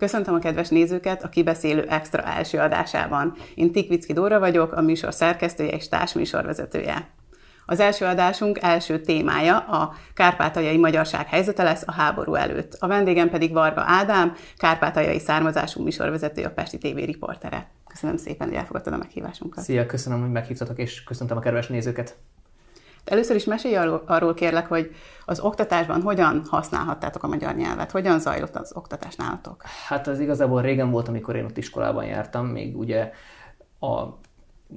Köszöntöm a kedves nézőket a Kibeszélő Extra első adásában. Én Tikvicki Dóra vagyok, a műsor szerkesztője és társműsorvezetője. Az első adásunk első témája a kárpátaljai magyarság helyzete lesz a háború előtt. A vendégem pedig Varga Ádám, kárpátaljai származású műsorvezető, a Pesti TV riportere. Köszönöm szépen, hogy elfogadtad a meghívásunkat. Szia, köszönöm, hogy meghívtatok, és köszöntöm a kedves nézőket. Először is mesélj arról, kérlek, hogy az oktatásban hogyan használhattátok a magyar nyelvet, hogyan zajlott az oktatás nálatok? Hát az igazából régen volt, amikor én ott iskolában jártam, még ugye a,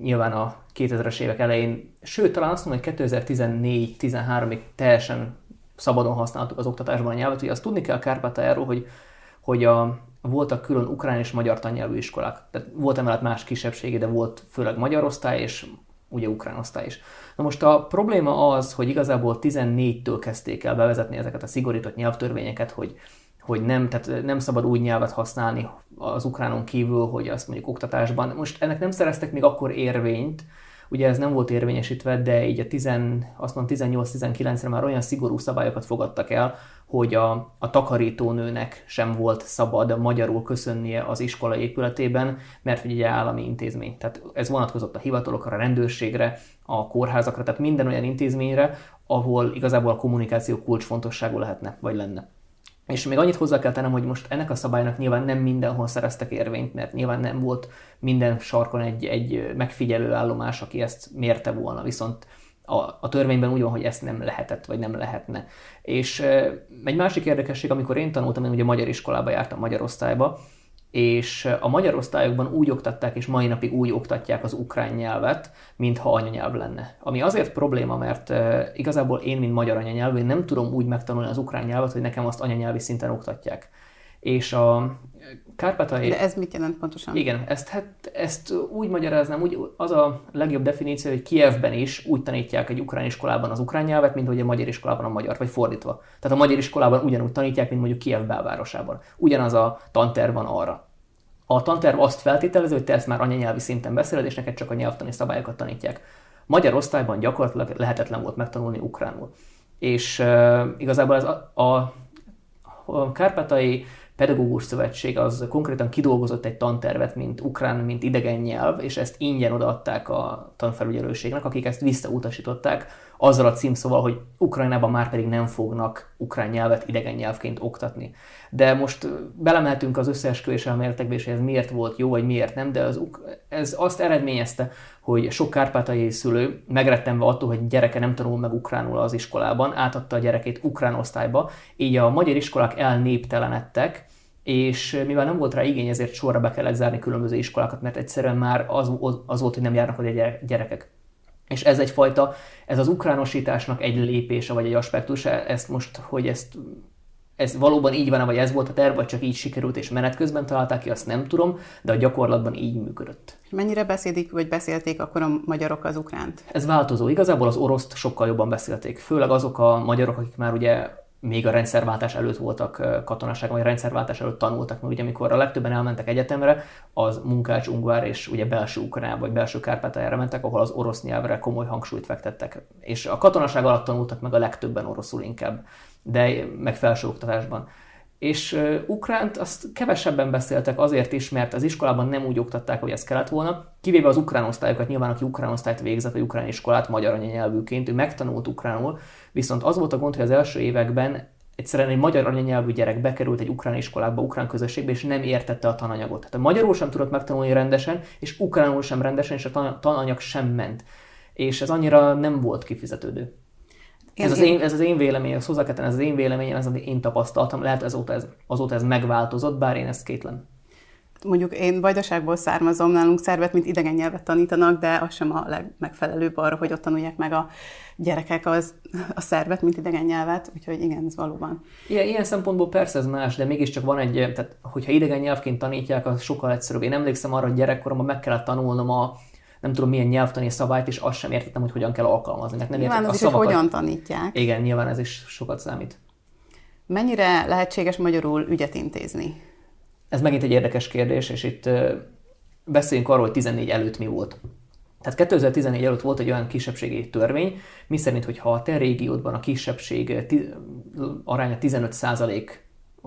nyilván a 2000-es évek elején, sőt, talán azt mondom, hogy 2014-13-ig teljesen szabadon használtuk az oktatásban a nyelvet. Ugye azt tudni kell Kárpátajáról, hogy, hogy a, voltak külön ukrán és magyar tannyelvű iskolák. Tehát volt emellett más kisebbségi, de volt főleg magyar osztály és ugye ukrán osztály is. Na most a probléma az, hogy igazából 14-től kezdték el bevezetni ezeket a szigorított nyelvtörvényeket, hogy, hogy nem, tehát nem szabad úgy nyelvet használni az ukránon kívül, hogy azt mondjuk oktatásban. Most ennek nem szereztek még akkor érvényt, ugye ez nem volt érvényesítve, de így a 10, azt mondom 18-19-re már olyan szigorú szabályokat fogadtak el, hogy a, a takarítónőnek sem volt szabad magyarul köszönnie az iskola épületében, mert hogy ugye állami intézmény. Tehát ez vonatkozott a hivatalokra, a rendőrségre, a kórházakra, tehát minden olyan intézményre, ahol igazából a kommunikáció kulcsfontosságú lehetne, vagy lenne. És még annyit hozzá kell tennem, hogy most ennek a szabálynak nyilván nem mindenhol szereztek érvényt, mert nyilván nem volt minden sarkon egy, egy megfigyelő állomás, aki ezt mérte volna, viszont a, a törvényben úgy van, hogy ezt nem lehetett, vagy nem lehetne. És egy másik érdekesség, amikor én tanultam, én ugye magyar iskolába jártam, magyar osztályba, és a magyar osztályokban úgy oktatták, és mai napig úgy oktatják az ukrán nyelvet, mintha anyanyelv lenne. Ami azért probléma, mert igazából én, mint magyar anyanyelvű, nem tudom úgy megtanulni az ukrán nyelvet, hogy nekem azt anyanyelvi szinten oktatják. És a Kárpátai... De ez mit jelent pontosan? Igen, ezt, hát, ezt úgy magyaráznám, úgy az a legjobb definíció, hogy Kievben is úgy tanítják egy ukrán iskolában az ukrán nyelvet, mint hogy a magyar iskolában a magyar, vagy fordítva. Tehát a magyar iskolában ugyanúgy tanítják, mint mondjuk Kiev belvárosában. Ugyanaz a tanterv van arra. A tanterv azt feltételező, hogy te ezt már anyanyelvi szinten beszéled, és neked csak a nyelvtani szabályokat tanítják. Magyar osztályban gyakorlatilag lehetetlen volt megtanulni ukránul. És uh, igazából ez a, a, a kárpátai pedagógus szövetség az konkrétan kidolgozott egy tantervet, mint ukrán, mint idegen nyelv, és ezt ingyen odaadták a tanfelügyelőségnek, akik ezt visszautasították, azzal a címszóval, hogy Ukrajnában már pedig nem fognak ukrán nyelvet idegen nyelvként oktatni. De most belemeltünk az összeesküvés elméletekbe, és ez miért volt jó, vagy miért nem, de az, ez azt eredményezte, hogy sok kárpátai szülő megrettenve attól, hogy gyereke nem tanul meg ukránul az iskolában, átadta a gyerekét ukrán osztályba, így a magyar iskolák elnéptelenedtek, és mivel nem volt rá igény, ezért sorra be kellett zárni különböző iskolákat, mert egyszerűen már az, az volt, hogy nem járnak oda gyerekek. És ez egyfajta, ez az ukránosításnak egy lépése, vagy egy aspektus, ezt most, hogy ezt ez valóban így van vagy ez volt a terv, vagy csak így sikerült, és menet közben találták ki, azt nem tudom, de a gyakorlatban így működött. Mennyire beszélik, vagy beszélték akkor a magyarok az ukránt? Ez változó. Igazából az oroszt sokkal jobban beszélték. Főleg azok a magyarok, akik már ugye még a rendszerváltás előtt voltak katonaságon, vagy a rendszerváltás előtt tanultak, mert ugye amikor a legtöbben elmentek egyetemre, az munkács, ungvár és ugye belső ukrán vagy belső kárpátájára mentek, ahol az orosz nyelvre komoly hangsúlyt fektettek. És a katonaság alatt tanultak meg a legtöbben oroszul inkább, de meg felsőoktatásban. És uh, ukránt azt kevesebben beszéltek azért is, mert az iskolában nem úgy oktatták, hogy ez kellett volna, kivéve az ukrán osztályokat, nyilván aki ukrán osztályt végzett, vagy ukrán iskolát magyar anyanyelvűként, ő megtanult ukránul, viszont az volt a gond, hogy az első években egyszerűen egy magyar anyanyelvű gyerek bekerült egy ukrán iskolába, ukrán közösségbe, és nem értette a tananyagot. Tehát a magyarul sem tudott megtanulni rendesen, és ukránul sem rendesen, és a tananyag sem ment. És ez annyira nem volt kifizetődő. Én, ez, az én, ez az én véleményem, ez hozzá ez az én véleményem, ez az én tapasztalatom. Lehet azóta ez, azóta ez megváltozott, bár én ezt kétlem. mondjuk én Vajdaságból származom, nálunk szervet, mint idegen nyelvet tanítanak, de az sem a legmegfelelőbb arra, hogy ott tanulják meg a gyerekek az, a szervet, mint idegen nyelvet, úgyhogy igen, ez valóban. Ilyen, ilyen szempontból persze ez más, de mégiscsak van egy, tehát hogyha idegen nyelvként tanítják, az sokkal egyszerűbb. Én emlékszem arra, hogy gyerekkoromban meg kellett tanulnom a nem tudom milyen nyelvtani szabályt, és azt sem értettem, hogy hogyan kell alkalmazni. Mert nem nyilván a is, hogy hogyan tanítják. Igen, nyilván ez is sokat számít. Mennyire lehetséges magyarul ügyet intézni? Ez megint egy érdekes kérdés, és itt beszéljünk arról, hogy 14 előtt mi volt. Tehát 2014 előtt volt egy olyan kisebbségi törvény, miszerint, hogyha a te régiódban a kisebbség aránya 15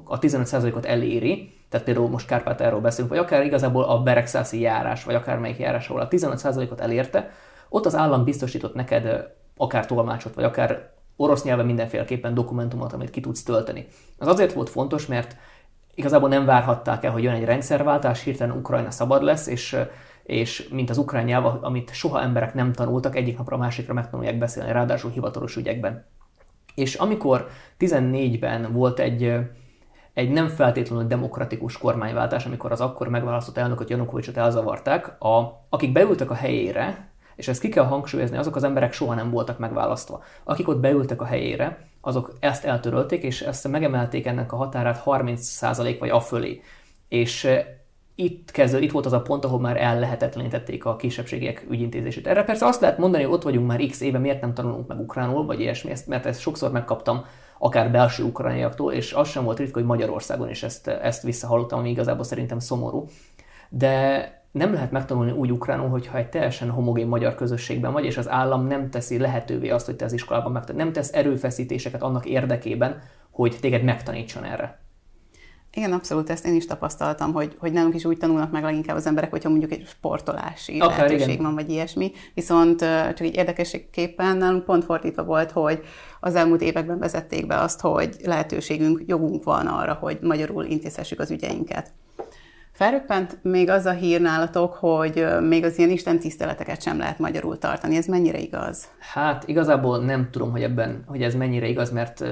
a 15%-ot eléri, tehát például most Kárpátáról beszélünk, vagy akár igazából a Beregszászi járás, vagy akár melyik járás, ahol a 15%-ot elérte, ott az állam biztosított neked akár tolmácsot, vagy akár orosz nyelven mindenféleképpen dokumentumot, amit ki tudsz tölteni. Az azért volt fontos, mert igazából nem várhatták el, hogy jön egy rendszerváltás, hirtelen Ukrajna szabad lesz, és, és mint az ukrán nyelv, amit soha emberek nem tanultak, egyik napra a másikra megtanulják beszélni, ráadásul hivatalos ügyekben. És amikor 14-ben volt egy, egy nem feltétlenül demokratikus kormányváltás, amikor az akkor megválasztott elnököt Janukovicsot elzavarták, a, akik beültek a helyére, és ezt ki kell hangsúlyozni, azok az emberek soha nem voltak megválasztva. Akik ott beültek a helyére, azok ezt eltörölték, és ezt megemelték ennek a határát 30% vagy afölé. És eh, itt kezdő, itt volt az a pont, ahol már ellehetetlenítették a kisebbségiek ügyintézését. Erre persze azt lehet mondani, hogy ott vagyunk már x éve, miért nem tanulunk meg ukránul, vagy ilyesmi, mert ezt sokszor megkaptam akár belső ukrániaktól, és az sem volt ritka, hogy Magyarországon is ezt, ezt visszahallottam, ami igazából szerintem szomorú. De nem lehet megtanulni úgy ukránul, hogyha egy teljesen homogén magyar közösségben vagy, és az állam nem teszi lehetővé azt, hogy te az iskolában megtanulj. Nem tesz erőfeszítéseket annak érdekében, hogy téged megtanítson erre. Igen, abszolút ezt én is tapasztaltam, hogy, hogy nálunk is úgy tanulnak meg leginkább az emberek, hogyha mondjuk egy sportolási Akár, lehetőség igen. van, vagy ilyesmi. Viszont csak egy érdekességképpen nálunk pont fordítva volt, hogy az elmúlt években vezették be azt, hogy lehetőségünk, jogunk van arra, hogy magyarul intézhessük az ügyeinket. Felröppent még az a hír nálatok, hogy még az ilyen Isten tiszteleteket sem lehet magyarul tartani. Ez mennyire igaz? Hát igazából nem tudom, hogy ebben, hogy ez mennyire igaz, mert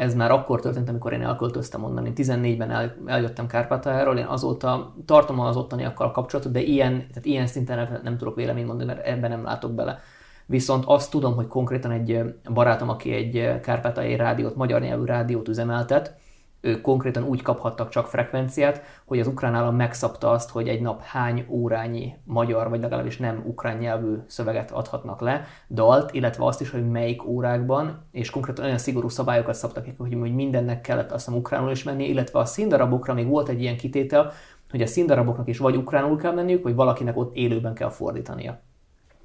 ez már akkor történt, amikor én elköltöztem onnan. Én 14-ben el, eljöttem Kárpátaláról, én azóta tartom az ottaniakkal kapcsolatot, de ilyen, tehát ilyen szinten nem tudok véleményt mondani, mert ebben nem látok bele. Viszont azt tudom, hogy konkrétan egy barátom, aki egy kárpátai rádiót, magyar nyelvű rádiót üzemeltet, ők konkrétan úgy kaphattak csak frekvenciát, hogy az ukrán állam megszabta azt, hogy egy nap hány órányi magyar, vagy legalábbis nem ukrán nyelvű szöveget adhatnak le, dalt, illetve azt is, hogy melyik órákban, és konkrétan olyan szigorú szabályokat szabtak ki, hogy, hogy mindennek kellett azt hiszem ukránul is menni, illetve a színdarabokra még volt egy ilyen kitétel, hogy a színdaraboknak is vagy ukránul kell menniük, vagy valakinek ott élőben kell fordítania.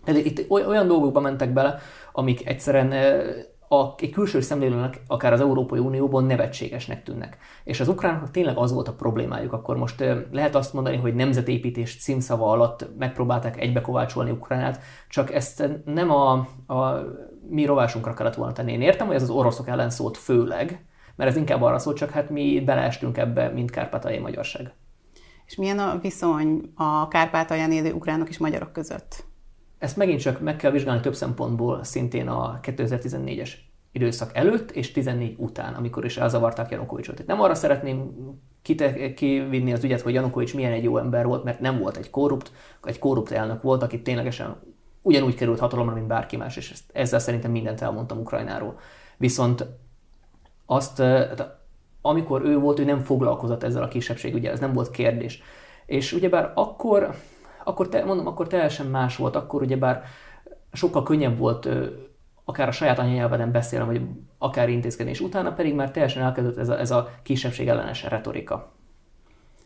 Tehát itt olyan dolgokba mentek bele, amik egyszerűen a, egy külső szemlélőnek, akár az Európai Unióban nevetségesnek tűnnek. És az ukránoknak tényleg az volt a problémájuk. Akkor most lehet azt mondani, hogy nemzetépítés címszava alatt megpróbálták egybekovácsolni Ukránát, csak ezt nem a, a mi rovásunkra kellett volna tenni. Én értem, hogy ez az oroszok ellen szólt főleg, mert ez inkább arra szólt, csak hát mi beleestünk ebbe, mint kárpátaljai magyarság. És milyen a viszony a Kárpátalján élő ukránok és magyarok között? Ezt megint csak meg kell vizsgálni több szempontból, szintén a 2014-es időszak előtt és 14 után, amikor is elzavarták Janukovicsot. Itt nem arra szeretném kite- kivinni az ügyet, hogy Janukovics milyen egy jó ember volt, mert nem volt egy korrupt, egy korrupt elnök volt, aki ténylegesen ugyanúgy került hatalomra, mint bárki más, és ezzel szerintem mindent elmondtam Ukrajnáról. Viszont azt, amikor ő volt, ő nem foglalkozott ezzel a kisebbség, ugye ez nem volt kérdés. És ugyebár akkor akkor te, mondom, akkor teljesen más volt, akkor ugyebár sokkal könnyebb volt akár a saját anyanyelveden beszélni, vagy akár intézkedni, és utána pedig már teljesen elkezdett ez a, ez a kisebbség ellenes retorika.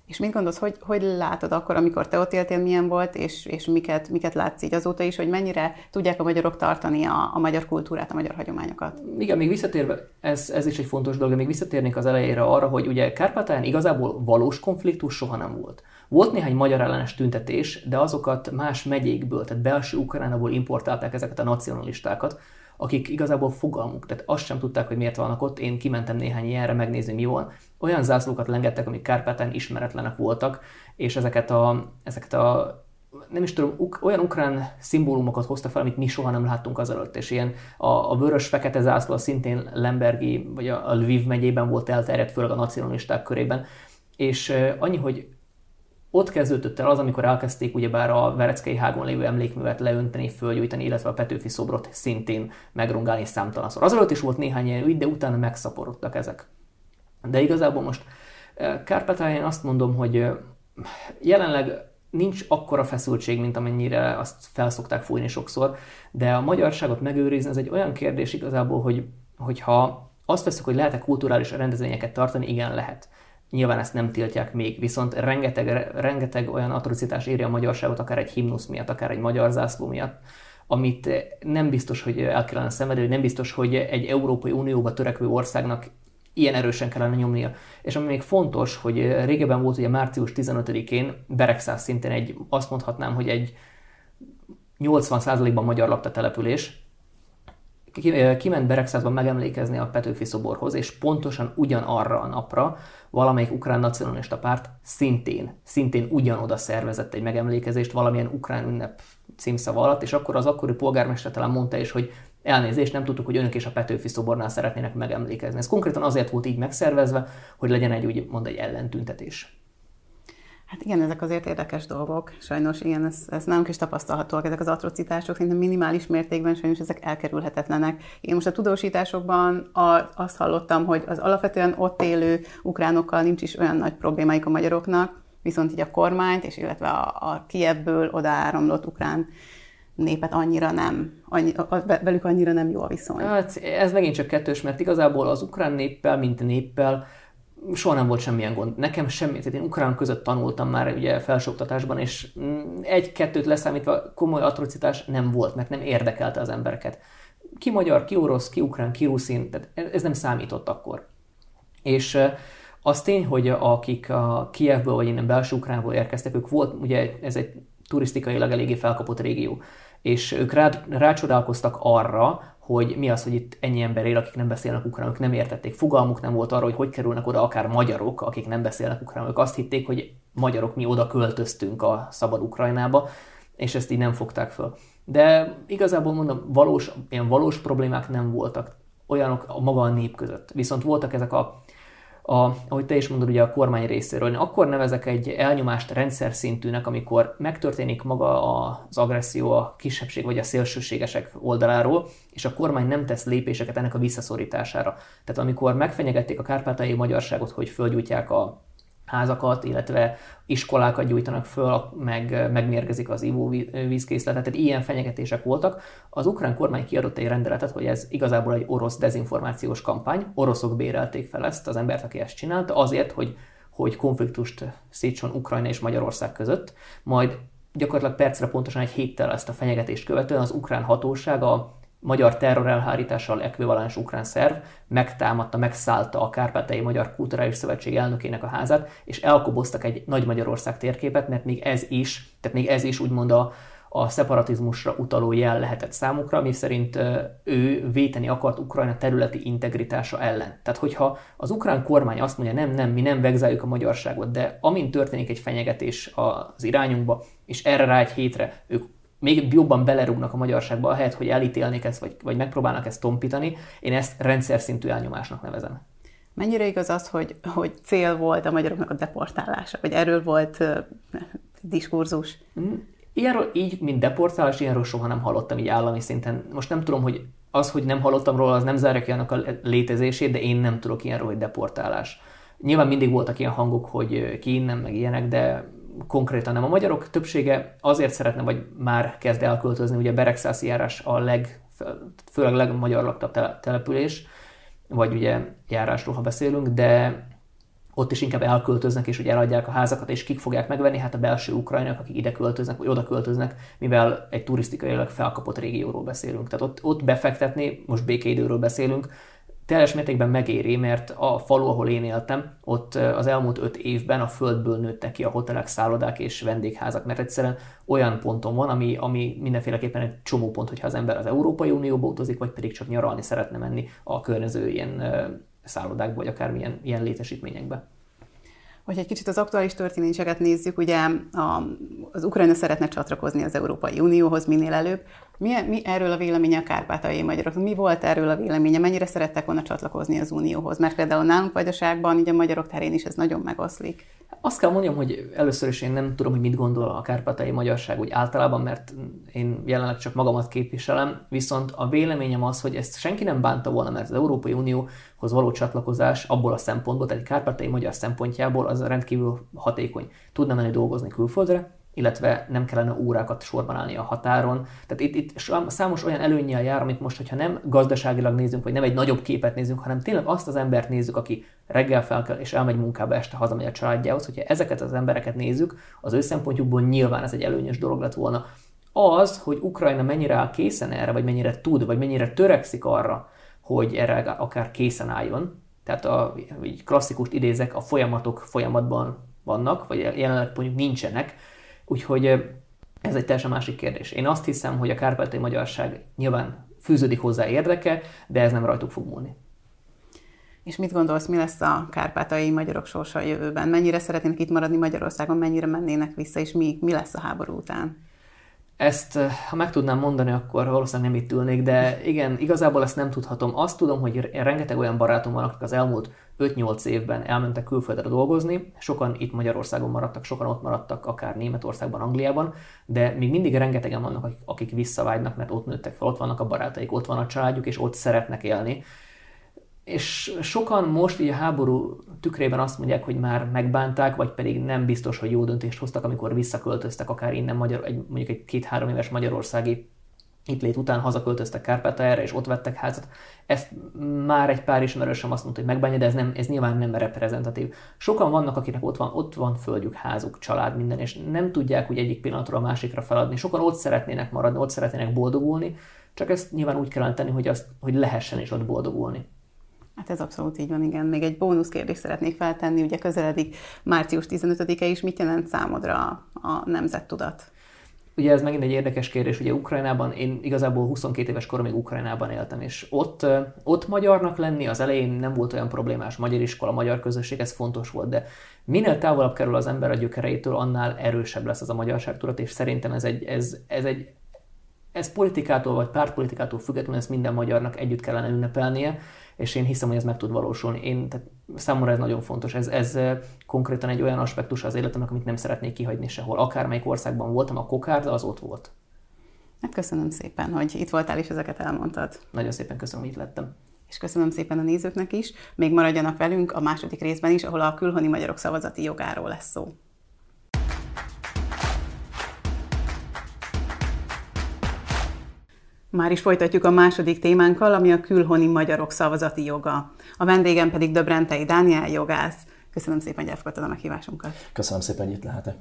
És mit gondolsz, hogy, hogy látod akkor, amikor te ott éltél, milyen volt, és, és miket, miket látsz így azóta is, hogy mennyire tudják a magyarok tartani a, a magyar kultúrát, a magyar hagyományokat? Igen, még visszatérve, ez, ez is egy fontos dolog, még visszatérnék az elejére arra, hogy ugye Kárpátalján igazából valós konfliktus soha nem volt. Volt néhány magyar ellenes tüntetés, de azokat más megyékből, tehát belső Ukrajnából importálták ezeket a nacionalistákat, akik igazából fogalmuk, tehát azt sem tudták, hogy miért vannak ott. Én kimentem néhány ilyenre megnézni, mi van. Olyan zászlókat lengettek, amik Kárpátán ismeretlenek voltak, és ezeket a, ezeket a nem is tudom, olyan ukrán szimbólumokat hozta fel, amit mi soha nem láttunk azelőtt, és ilyen a, a vörös-fekete zászló szintén Lembergi, vagy a, a Lviv megyében volt elterjedt, főleg a nacionalisták körében, és annyi, hogy ott kezdődött el az, amikor elkezdték ugyebár a Vereckei hágon lévő emlékművet leönteni, fölgyújtani, illetve a Petőfi szobrot szintén megrongálni számtalanszor. Azelőtt is volt néhány ilyen ügy, de utána megszaporodtak ezek. De igazából most eh, Kárpátalján azt mondom, hogy eh, jelenleg nincs akkora feszültség, mint amennyire azt felszokták fújni sokszor, de a magyarságot megőrizni ez egy olyan kérdés igazából, hogy hogyha azt veszük, hogy lehet-e kulturális rendezvényeket tartani, igen, lehet. Nyilván ezt nem tiltják még, viszont rengeteg, rengeteg olyan atrocitás éri a magyarságot, akár egy himnusz miatt, akár egy magyar zászló miatt, amit nem biztos, hogy el kellene szenvedni, nem biztos, hogy egy Európai Unióba törekvő országnak ilyen erősen kellene nyomnia. És ami még fontos, hogy régebben volt ugye március 15-én Beregszáz szintén egy, azt mondhatnám, hogy egy 80%-ban magyar lakta település, kiment Beregszázban megemlékezni a Petőfi szoborhoz, és pontosan ugyanarra a napra valamelyik ukrán nacionalista párt szintén, szintén ugyanoda szervezett egy megemlékezést valamilyen ukrán ünnep címszava alatt, és akkor az akkori polgármester talán mondta is, hogy elnézést, nem tudtuk, hogy önök is a Petőfi szobornál szeretnének megemlékezni. Ez konkrétan azért volt így megszervezve, hogy legyen egy úgy mond egy ellentüntetés. Hát igen, ezek azért érdekes dolgok. Sajnos igen, ez, ez nálunk is tapasztalhatóak, ezek az atrocitások, szerintem minimális mértékben sajnos ezek elkerülhetetlenek. Én most a tudósításokban a, azt hallottam, hogy az alapvetően ott élő ukránokkal nincs is olyan nagy problémáik a magyaroknak, viszont így a kormányt, és illetve a, a Kievből oda áramlott ukrán népet annyira nem, annyi, velük annyira nem jó a viszony. Hát ez megint csak kettős, mert igazából az ukrán néppel, mint néppel soha nem volt semmilyen gond. Nekem semmi, tehát én ukrán között tanultam már ugye felsőoktatásban, és egy-kettőt leszámítva komoly atrocitás nem volt, mert nem érdekelte az embereket. Ki magyar, ki orosz, ki ukrán, ki ruszin, tehát ez nem számított akkor. És az tény, hogy akik a Kievből vagy innen belső ukránból érkeztek, ők volt, ugye ez egy turisztikailag eléggé felkapott régió, és ők rá, rácsodálkoztak arra, hogy mi az, hogy itt ennyi ember él, akik nem beszélnek ukránul, nem értették. Fogalmuk nem volt arra, hogy hogy kerülnek oda akár magyarok, akik nem beszélnek ukránul. Ők azt hitték, hogy magyarok mi oda költöztünk a szabad Ukrajnába, és ezt így nem fogták föl. De igazából mondom, valós, ilyen valós problémák nem voltak olyanok a maga a nép között. Viszont voltak ezek a a, ahogy te is mondod, ugye a kormány részéről. Én akkor nevezek egy elnyomást rendszer szintűnek, amikor megtörténik maga az agresszió a kisebbség vagy a szélsőségesek oldaláról, és a kormány nem tesz lépéseket ennek a visszaszorítására. Tehát amikor megfenyegették a kárpátai magyarságot, hogy földgyújtják a házakat, illetve iskolákat gyújtanak föl, meg megmérgezik az ivóvízkészletet, tehát ilyen fenyegetések voltak. Az ukrán kormány kiadott egy rendeletet, hogy ez igazából egy orosz dezinformációs kampány, oroszok bérelték fel ezt az embert, aki ezt csinálta, azért, hogy, hogy konfliktust szítson Ukrajna és Magyarország között, majd gyakorlatilag percre pontosan egy héttel ezt a fenyegetést követően az ukrán hatóság a magyar terrorelhárítással ekvivalens ukrán szerv megtámadta, megszállta a Kárpátai Magyar Kulturális Szövetség elnökének a házát, és elkoboztak egy Nagy Magyarország térképet, mert még ez is, tehát még ez is úgymond a, a szeparatizmusra utaló jel lehetett számukra, mi szerint ő véteni akart Ukrajna területi integritása ellen. Tehát, hogyha az ukrán kormány azt mondja, nem, nem, mi nem vegzáljuk a magyarságot, de amint történik egy fenyegetés az irányunkba, és erre rá egy hétre ők még jobban belerúgnak a magyarságba, ahelyett, hogy elítélnék ezt, vagy, vagy megpróbálnak ezt tompítani, én ezt rendszer szintű elnyomásnak nevezem. Mennyire igaz az, hogy, hogy cél volt a magyaroknak a deportálása, vagy erről volt uh, diskurzus? Mm, ilyenről így, mint deportálás, ilyenről soha nem hallottam így állami szinten. Most nem tudom, hogy az, hogy nem hallottam róla, az nem zárja ki annak a létezését, de én nem tudok ilyenről, hogy deportálás. Nyilván mindig voltak ilyen hangok, hogy ki innen, meg ilyenek, de konkrétan nem. A magyarok többsége azért szeretne, vagy már kezd elköltözni, ugye Beregszászi járás a leg, főleg legmagyar laktabb település, vagy ugye járásról, ha beszélünk, de ott is inkább elköltöznek, és hogy eladják a házakat, és kik fogják megvenni? Hát a belső ukrajnák, akik ide költöznek, vagy oda költöznek, mivel egy turisztikailag felkapott régióról beszélünk. Tehát ott, ott befektetni, most békeidőről beszélünk, teljes mértékben megéri, mert a falu, ahol én éltem, ott az elmúlt öt évben a földből nőttek ki a hotelek, szállodák és vendégházak, mert egyszerűen olyan ponton van, ami, ami mindenféleképpen egy csomó pont, hogyha az ember az Európai Unióba utazik, vagy pedig csak nyaralni szeretne menni a környező ilyen szállodákba, vagy akármilyen ilyen létesítményekbe. Hogy egy kicsit az aktuális történéseket nézzük, ugye a, az Ukrajna szeretne csatlakozni az Európai Unióhoz minél előbb, Mi, mi erről a véleménye a kárpátai magyarok? Mi volt erről a véleménye? Mennyire szerettek volna csatlakozni az Unióhoz? Mert például nálunk Vajdaságban, így a magyarok terén is ez nagyon megoszlik. Azt kell mondjam, hogy először is én nem tudom, hogy mit gondol a kárpátai magyarság úgy általában, mert én jelenleg csak magamat képviselem, viszont a véleményem az, hogy ezt senki nem bánta volna, mert az Európai Unióhoz való csatlakozás abból a szempontból, tehát egy kárpátai magyar szempontjából az rendkívül hatékony. Tudna menni dolgozni külföldre, illetve nem kellene órákat sorban állni a határon. Tehát itt, itt számos olyan előnyel jár, amit most, hogyha nem gazdaságilag nézünk, vagy nem egy nagyobb képet nézünk, hanem tényleg azt az embert nézzük, aki reggel fel kell és elmegy munkába, este hazamegy a családjához, hogyha ezeket az embereket nézzük, az ő szempontjukból nyilván ez egy előnyös dolog lett volna. Az, hogy Ukrajna mennyire áll készen erre, vagy mennyire tud, vagy mennyire törekszik arra, hogy erre akár készen álljon, tehát a, így klasszikust idézek, a folyamatok folyamatban vannak, vagy jelenleg mondjuk nincsenek, Úgyhogy ez egy teljesen másik kérdés. Én azt hiszem, hogy a kárpátai magyarság nyilván fűződik hozzá érdeke, de ez nem rajtuk fog múlni. És mit gondolsz, mi lesz a kárpátai magyarok sorsa a jövőben? Mennyire szeretnének itt maradni Magyarországon, mennyire mennének vissza, és mi, mi lesz a háború után? Ezt, ha meg tudnám mondani, akkor valószínűleg nem itt ülnék, de igen, igazából ezt nem tudhatom. Azt tudom, hogy rengeteg olyan barátom van, akik az elmúlt 5-8 évben elmentek külföldre dolgozni, sokan itt Magyarországon maradtak, sokan ott maradtak, akár Németországban, Angliában, de még mindig rengetegen vannak, akik visszavágynak, mert ott nőttek fel, ott vannak a barátaik, ott van a családjuk, és ott szeretnek élni. És sokan most így a háború tükrében azt mondják, hogy már megbánták, vagy pedig nem biztos, hogy jó döntést hoztak, amikor visszaköltöztek akár innen Magyar, egy, mondjuk egy két-három éves magyarországi itt lét után hazaköltöztek Kárpátajára, és ott vettek házat. Ezt már egy pár ismerősöm azt mondta, hogy megbánja, de ez, nem, ez nyilván nem reprezentatív. Sokan vannak, akinek ott van, ott van földjük, házuk, család, minden, és nem tudják úgy egyik pillanatról a másikra feladni. Sokan ott szeretnének maradni, ott szeretnének boldogulni, csak ezt nyilván úgy kell tenni, hogy, azt, hogy lehessen is ott boldogulni. Hát ez abszolút így van, igen. Még egy bónusz kérdést szeretnék feltenni, ugye közeledik március 15-e is, mit jelent számodra a nemzettudat? Ugye ez megint egy érdekes kérdés, ugye Ukrajnában, én igazából 22 éves koromig Ukrajnában éltem, és ott, ott magyarnak lenni az elején nem volt olyan problémás, magyar iskola, magyar közösség, ez fontos volt, de minél távolabb kerül az ember a gyökereitől, annál erősebb lesz az a magyarságtudat, és szerintem ez egy, ez, ez egy ez politikától vagy pártpolitikától függetlenül ezt minden magyarnak együtt kellene ünnepelnie, és én hiszem, hogy ez meg tud valósulni. Én, tehát számomra ez nagyon fontos. Ez, ez konkrétan egy olyan aspektus az életemnek, amit nem szeretnék kihagyni sehol. Akármelyik országban voltam, a kokárda az ott volt. Hát köszönöm szépen, hogy itt voltál és ezeket elmondtad. Nagyon szépen köszönöm, hogy itt lettem. És köszönöm szépen a nézőknek is. Még maradjanak velünk a második részben is, ahol a külhoni magyarok szavazati jogáról lesz szó. Már is folytatjuk a második témánkkal, ami a külhoni magyarok szavazati joga. A vendégem pedig Döbrentei Dániel jogász. Köszönöm szépen, hogy elfogadtad a meghívásunkat. Köszönöm szépen, hogy itt lehetek.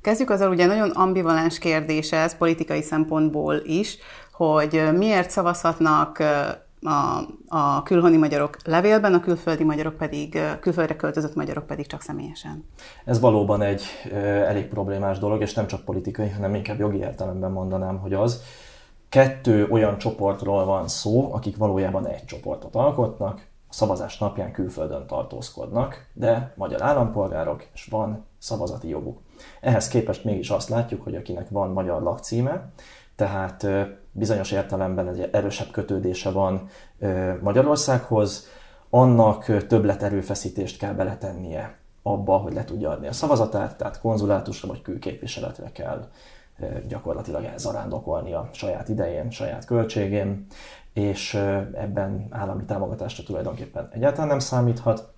Kezdjük azzal, ugye nagyon ambivalens kérdés ez politikai szempontból is, hogy miért szavazhatnak a, a külhoni magyarok levélben, a külföldi magyarok pedig, külföldre költözött magyarok pedig csak személyesen. Ez valóban egy elég problémás dolog, és nem csak politikai, hanem inkább jogi értelemben mondanám, hogy az, kettő olyan csoportról van szó, akik valójában egy csoportot alkotnak, a szavazás napján külföldön tartózkodnak, de magyar állampolgárok, és van szavazati joguk. Ehhez képest mégis azt látjuk, hogy akinek van magyar lakcíme, tehát bizonyos értelemben egy erősebb kötődése van Magyarországhoz, annak többlet erőfeszítést kell beletennie abba, hogy le tudja adni a szavazatát, tehát konzulátusra vagy külképviseletre kell gyakorlatilag elzarándokolni a saját idején, saját költségén, és ebben állami támogatásra tulajdonképpen egyáltalán nem számíthat.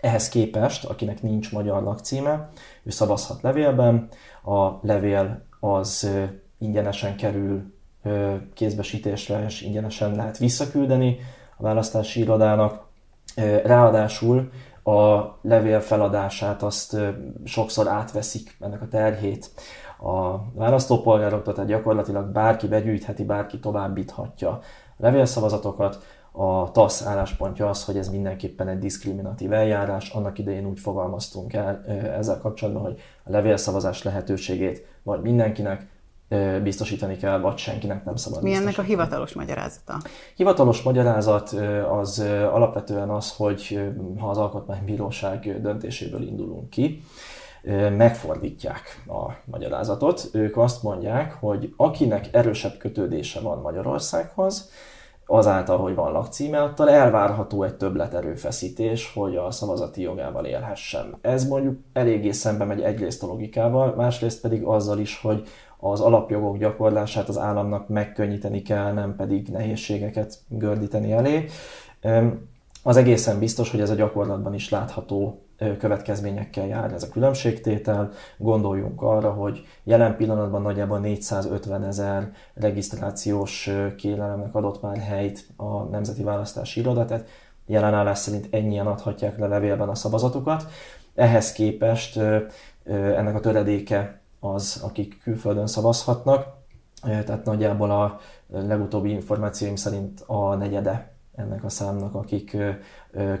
Ehhez képest, akinek nincs magyar lakcíme, ő szavazhat levélben, a levél az ingyenesen kerül kézbesítésre, és ingyenesen lehet visszaküldeni a választási irodának. Ráadásul a levél feladását azt sokszor átveszik ennek a terhét a választópolgároktól, tehát gyakorlatilag bárki begyűjtheti, bárki továbbíthatja a levélszavazatokat. A TASZ álláspontja az, hogy ez mindenképpen egy diszkriminatív eljárás. Annak idején úgy fogalmaztunk el ezzel kapcsolatban, hogy a levélszavazás lehetőségét vagy mindenkinek, biztosítani kell, vagy senkinek nem szabad Mi ennek a hivatalos magyarázata? Hivatalos magyarázat az alapvetően az, hogy ha az Alkotmánybíróság döntéséből indulunk ki, megfordítják a magyarázatot. Ők azt mondják, hogy akinek erősebb kötődése van Magyarországhoz, azáltal, hogy van lakcíme, attól elvárható egy többlet erőfeszítés, hogy a szavazati jogával élhessen. Ez mondjuk eléggé szembe megy egyrészt a logikával, másrészt pedig azzal is, hogy az alapjogok gyakorlását az államnak megkönnyíteni kell, nem pedig nehézségeket gördíteni elé. Az egészen biztos, hogy ez a gyakorlatban is látható következményekkel jár ez a különbségtétel. Gondoljunk arra, hogy jelen pillanatban nagyjából 450 ezer regisztrációs kérelemnek adott már helyt a Nemzeti Választási Iroda, tehát jelen állás szerint ennyien adhatják le levélben a szavazatukat. Ehhez képest ennek a töredéke az, akik külföldön szavazhatnak, tehát nagyjából a legutóbbi információim szerint a negyede ennek a számnak, akik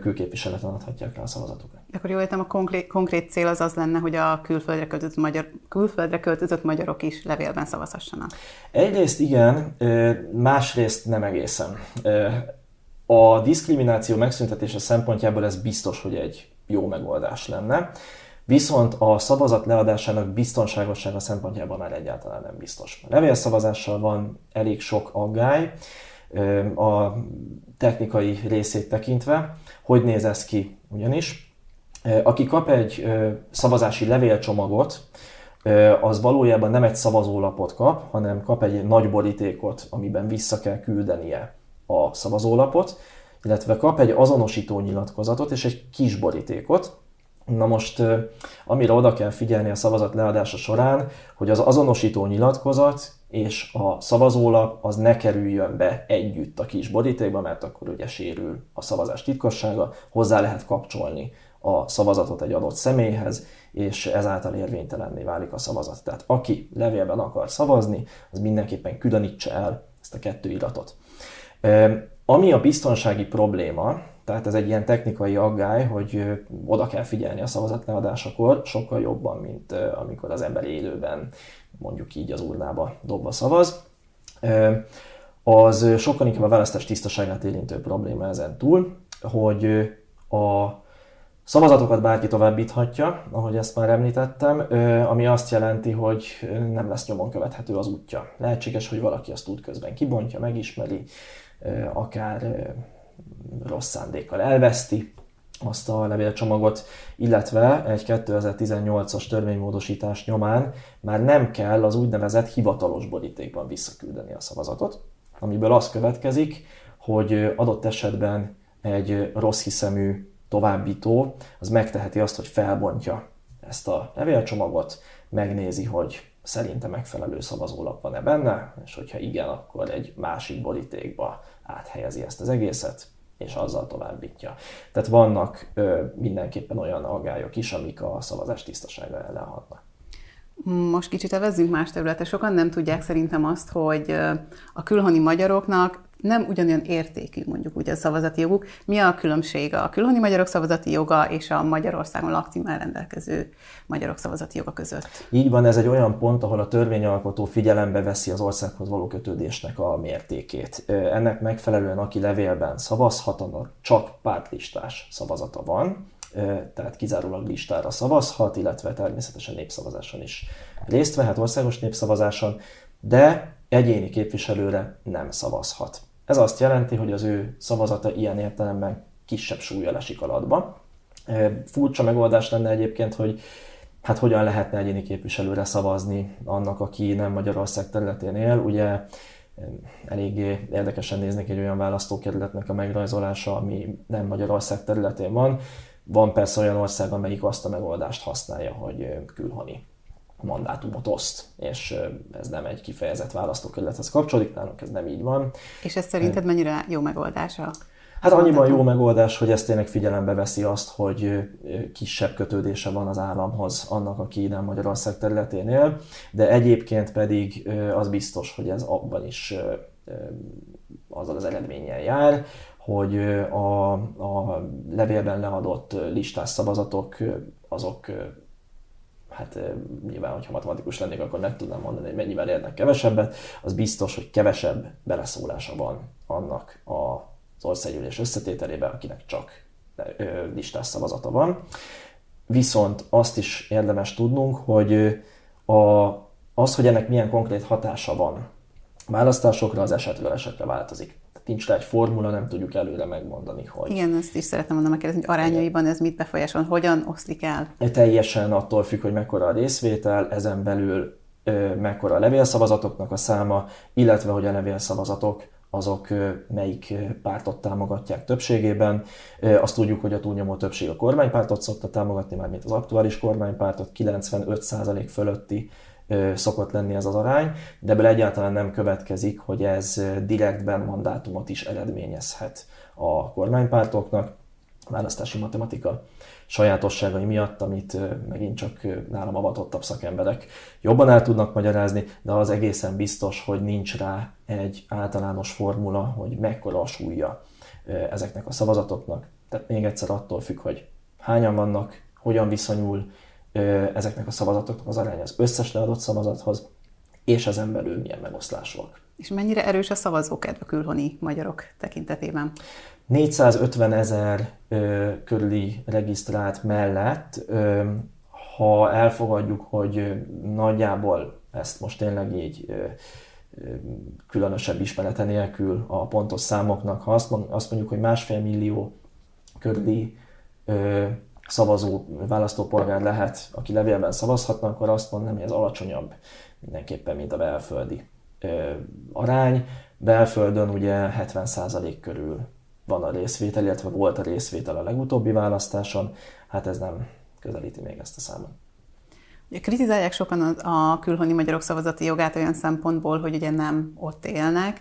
külképviseleten adhatják rá a szavazatukat. Akkor jól értem, a konkrét, konkrét cél az az lenne, hogy a külföldre költözött, magyar, külföldre költözött magyarok is levélben szavazhassanak. Egyrészt igen, másrészt nem egészen. A diszkrimináció megszüntetése szempontjából ez biztos, hogy egy jó megoldás lenne. Viszont a szavazat leadásának biztonságossága szempontjából már egyáltalán nem biztos. A levélszavazással van elég sok aggály, a technikai részét tekintve. Hogy néz ez ki ugyanis? Aki kap egy szavazási levélcsomagot, az valójában nem egy szavazólapot kap, hanem kap egy nagy borítékot, amiben vissza kell küldenie a szavazólapot, illetve kap egy azonosító nyilatkozatot és egy kis borítékot, Na most, amire oda kell figyelni a szavazat leadása során, hogy az azonosító nyilatkozat és a szavazólap az ne kerüljön be együtt a kis borítékba, mert akkor ugye sérül a szavazás titkossága, hozzá lehet kapcsolni a szavazatot egy adott személyhez, és ezáltal érvénytelenné válik a szavazat. Tehát aki levélben akar szavazni, az mindenképpen különítse el ezt a kettő iratot. Ami a biztonsági probléma, tehát ez egy ilyen technikai aggály, hogy oda kell figyelni a szavazatleadásakor sokkal jobban, mint amikor az ember élőben mondjuk így az urnába dobva szavaz. Az sokkal inkább a választás tisztaságát érintő probléma ezen túl, hogy a szavazatokat bárki továbbíthatja, ahogy ezt már említettem, ami azt jelenti, hogy nem lesz nyomon követhető az útja. Lehetséges, hogy valaki azt útközben kibontja, megismeri, akár rossz szándékkal elveszti azt a levélcsomagot, illetve egy 2018-as törvénymódosítás nyomán már nem kell az úgynevezett hivatalos borítékban visszaküldeni a szavazatot, amiből az következik, hogy adott esetben egy rossz hiszemű továbbító az megteheti azt, hogy felbontja ezt a levélcsomagot, megnézi, hogy szerinte megfelelő szavazólap van-e benne, és hogyha igen, akkor egy másik borítékba áthelyezi ezt az egészet, és azzal továbbítja. Tehát vannak ö, mindenképpen olyan aggályok is, amik a szavazás tisztasága ellen hatnak. Most kicsit evezzünk más területre. Sokan nem tudják szerintem azt, hogy a külhoni magyaroknak nem ugyanolyan értékű mondjuk úgy a szavazati joguk. Mi a különbség a külhoni magyarok szavazati joga és a Magyarországon lakcímmel rendelkező magyarok szavazati joga között? Így van, ez egy olyan pont, ahol a törvényalkotó figyelembe veszi az országhoz való kötődésnek a mértékét. Ennek megfelelően, aki levélben szavazhat, annak csak pártlistás szavazata van, tehát kizárólag listára szavazhat, illetve természetesen népszavazáson is részt vehet, országos népszavazáson, de egyéni képviselőre nem szavazhat. Ez azt jelenti, hogy az ő szavazata ilyen értelemben kisebb súlya esik alatba. Furcsa megoldás lenne egyébként, hogy hát hogyan lehetne egyéni képviselőre szavazni annak, aki nem Magyarország területén él. Ugye eléggé érdekesen néznek egy olyan választókerületnek a megrajzolása, ami nem Magyarország területén van. Van persze olyan ország, amelyik azt a megoldást használja, hogy külhoni mandátumot oszt, és ez nem egy kifejezett választókerülethez kapcsolódik, nálunk ez nem így van. És ez szerinted mennyire jó megoldása? Hát annyiban jó megoldás, hogy ezt tényleg figyelembe veszi azt, hogy kisebb kötődése van az államhoz annak, aki nem Magyarország területén él, de egyébként pedig az biztos, hogy ez abban is azzal az eredménnyel jár, hogy a, a levélben leadott listás szavazatok azok hát nyilván, hogyha matematikus lennék, akkor meg tudnám mondani, hogy mennyivel érnek kevesebbet, az biztos, hogy kevesebb beleszólása van annak az országgyűlés összetételében, akinek csak listás szavazata van. viszont azt is érdemes tudnunk, hogy a, az, hogy ennek milyen konkrét hatása van választásokra, az esetről esetre változik. Nincs rá egy formula, nem tudjuk előre megmondani, hogy... Igen, ezt is szeretném mondani, megkérdezni, hogy arányaiban ez mit befolyásol, hogyan oszlik el? Teljesen attól függ, hogy mekkora a részvétel, ezen belül mekkora a levélszavazatoknak a száma, illetve hogy a levélszavazatok azok melyik pártot támogatják többségében. Azt tudjuk, hogy a túlnyomó többség a kormánypártot szokta támogatni, már mint az aktuális kormánypártot, 95% fölötti szokott lenni ez az arány, de ebből egyáltalán nem következik, hogy ez direktben mandátumot is eredményezhet a kormánypártoknak. Választási matematika sajátosságai miatt, amit megint csak nálam avatottabb szakemberek jobban el tudnak magyarázni, de az egészen biztos, hogy nincs rá egy általános formula, hogy mekkora a súlya ezeknek a szavazatoknak. Tehát még egyszer attól függ, hogy hányan vannak, hogyan viszonyul ezeknek a szavazatoknak az aránya az összes leadott szavazathoz, és ezen belül milyen megoszlásúak. És mennyire erős a szavazókedv a külhoni magyarok tekintetében? 450 ezer körüli regisztrált mellett, ö, ha elfogadjuk, hogy nagyjából ezt most tényleg így ö, különösebb ismerete nélkül a pontos számoknak, ha azt, azt mondjuk, hogy másfél millió körüli ö, szavazó választópolgár lehet, aki levélben szavazhatna, akkor azt mondom, hogy ez alacsonyabb mindenképpen, mint a belföldi ö, arány. Belföldön ugye 70% körül van a részvétel, illetve volt a részvétel a legutóbbi választáson, hát ez nem közelíti még ezt a számot. Kritizálják sokan a, a külhoni magyarok szavazati jogát olyan szempontból, hogy ugye nem ott élnek,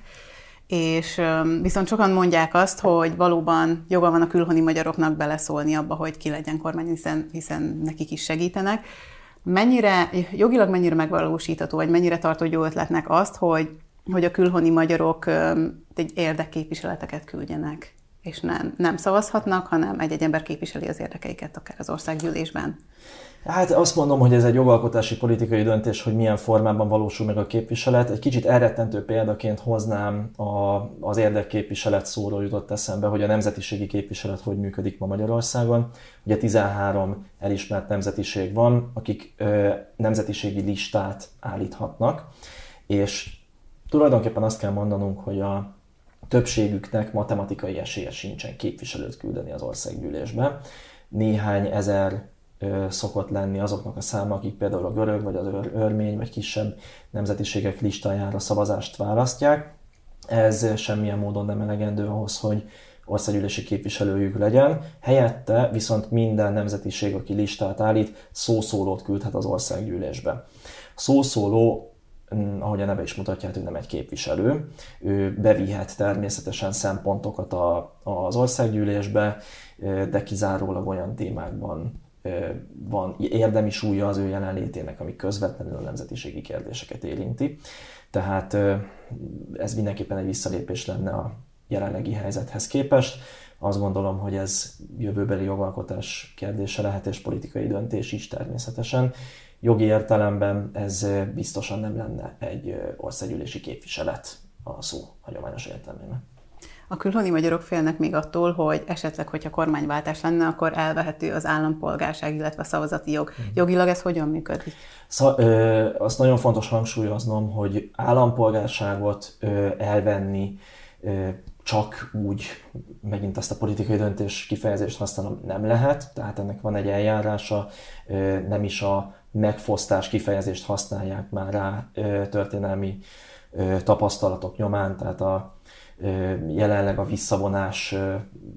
és viszont sokan mondják azt, hogy valóban joga van a külhoni magyaroknak beleszólni abba, hogy ki legyen kormány, hiszen, hiszen nekik is segítenek. Mennyire, jogilag mennyire megvalósítható, vagy mennyire tartó jó ötletnek azt, hogy, hogy a külhoni magyarok egy érdekképviseleteket küldjenek, és nem, nem szavazhatnak, hanem egy-egy ember képviseli az érdekeiket akár az országgyűlésben. Hát azt mondom, hogy ez egy jogalkotási politikai döntés, hogy milyen formában valósul meg a képviselet. Egy kicsit elrettentő példaként hoznám a, az érdekképviselet szóról jutott eszembe, hogy a nemzetiségi képviselet hogy működik ma Magyarországon. Ugye 13 elismert nemzetiség van, akik ö, nemzetiségi listát állíthatnak, és tulajdonképpen azt kell mondanunk, hogy a többségüknek matematikai esélye sincsen képviselőt küldeni az országgyűlésbe. Néhány ezer szokott lenni azoknak a száma, akik például a görög, vagy az örmény, vagy kisebb nemzetiségek listájára szavazást választják. Ez semmilyen módon nem elegendő ahhoz, hogy országgyűlési képviselőjük legyen. Helyette viszont minden nemzetiség, aki listát állít, szószólót küldhet az országgyűlésbe. Szószóló mm, ahogy a neve is mutatja, hogy nem egy képviselő. Ő bevihet természetesen szempontokat a, az országgyűlésbe, de kizárólag olyan témákban van érdemi súlya az ő jelenlétének, ami közvetlenül a nemzetiségi kérdéseket érinti. Tehát ez mindenképpen egy visszalépés lenne a jelenlegi helyzethez képest. Azt gondolom, hogy ez jövőbeli jogalkotás kérdése lehet, és politikai döntés is természetesen. Jogi értelemben ez biztosan nem lenne egy országgyűlési képviselet a szó hagyományos értelmében. A külhoni magyarok félnek még attól, hogy esetleg, hogyha kormányváltás lenne, akkor elvehető az állampolgárság, illetve a szavazati jog. Mhm. Jogilag ez hogyan működik? Szá- ö, azt nagyon fontos hangsúlyoznom, hogy állampolgárságot ö, elvenni ö, csak úgy, megint ezt a politikai döntés kifejezést használom, nem lehet, tehát ennek van egy eljárása, ö, nem is a megfosztás kifejezést használják már rá ö, történelmi tapasztalatok nyomán, tehát a jelenleg a visszavonás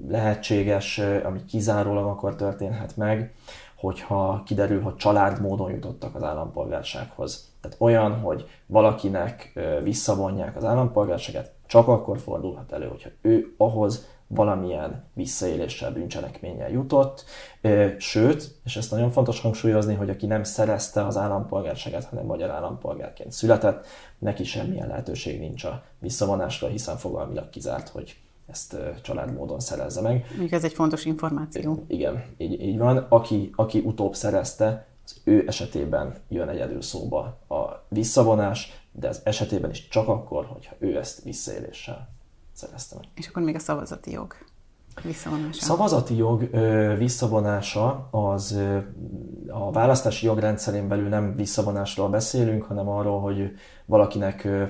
lehetséges, ami kizárólag akkor történhet meg, hogyha kiderül, hogy családmódon jutottak az állampolgársághoz. Tehát olyan, hogy valakinek visszavonják az állampolgárságát, csak akkor fordulhat elő, hogyha ő ahhoz valamilyen visszaéléssel, bűncselekménnyel jutott. Sőt, és ezt nagyon fontos hangsúlyozni, hogy aki nem szerezte az állampolgárságát, hanem magyar állampolgárként született, neki semmilyen lehetőség nincs a visszavonásra, hiszen fogalmilag kizárt, hogy ezt családmódon szerezze meg. Még ez egy fontos információ. Igen, így, így van. Aki, aki utóbb szerezte, az ő esetében jön egyedül szóba a visszavonás, de az esetében is csak akkor, hogyha ő ezt visszaéléssel szerezte meg. És akkor még a szavazati jog. visszavonása? Szavazati jog ö, visszavonása az ö, a választási jogrendszerén belül nem visszavonásról beszélünk, hanem arról, hogy valakinek ö,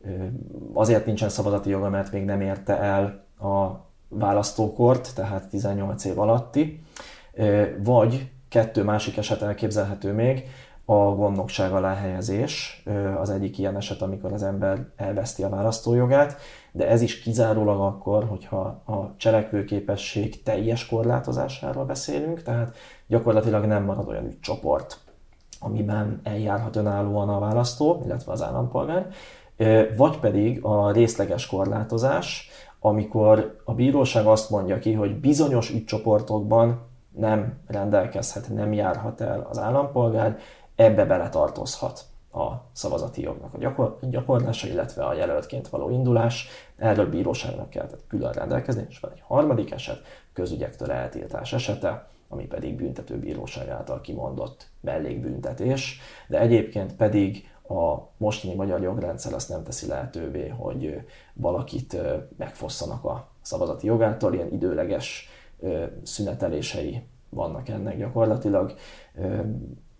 ö, azért nincsen szavazati joga, mert még nem érte el a választókort, tehát 18 év alatti, ö, vagy kettő másik eset elképzelhető még, a gondnokság alá helyezés az egyik ilyen eset, amikor az ember elveszti a választójogát, de ez is kizárólag akkor, hogyha a cselekvőképesség teljes korlátozásáról beszélünk, tehát gyakorlatilag nem marad olyan ügycsoport, amiben eljárhat önállóan a választó, illetve az állampolgár, vagy pedig a részleges korlátozás, amikor a bíróság azt mondja ki, hogy bizonyos ügycsoportokban nem rendelkezhet, nem járhat el az állampolgár, ebbe beletartozhat a szavazati jognak a gyakor- gyakorlása, illetve a jelöltként való indulás. Erről bíróságnak kellett külön rendelkezni, és van egy harmadik eset, közügyektől eltiltás esete, ami pedig büntetőbíróság által kimondott mellékbüntetés, de egyébként pedig a mostani magyar jogrendszer azt nem teszi lehetővé, hogy valakit megfosszanak a szavazati jogától, ilyen időleges szünetelései vannak ennek gyakorlatilag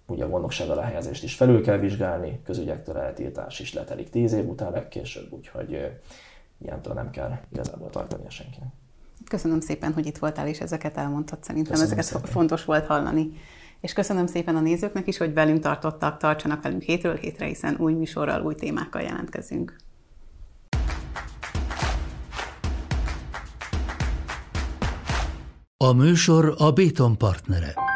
ugye a gondnokság alá helyezést is felül kell vizsgálni, közügyektől eltiltás is letelik tíz év után legkésőbb, úgyhogy ilyentől nem kell igazából tartani senkinek. Köszönöm szépen, hogy itt voltál, és ezeket elmondtad. Szerintem köszönöm ezeket szépen. fontos volt hallani. És köszönöm szépen a nézőknek is, hogy velünk tartottak, tartsanak velünk hétről hétre, hiszen új műsorral, új témákkal jelentkezünk. A műsor a Béton partnere.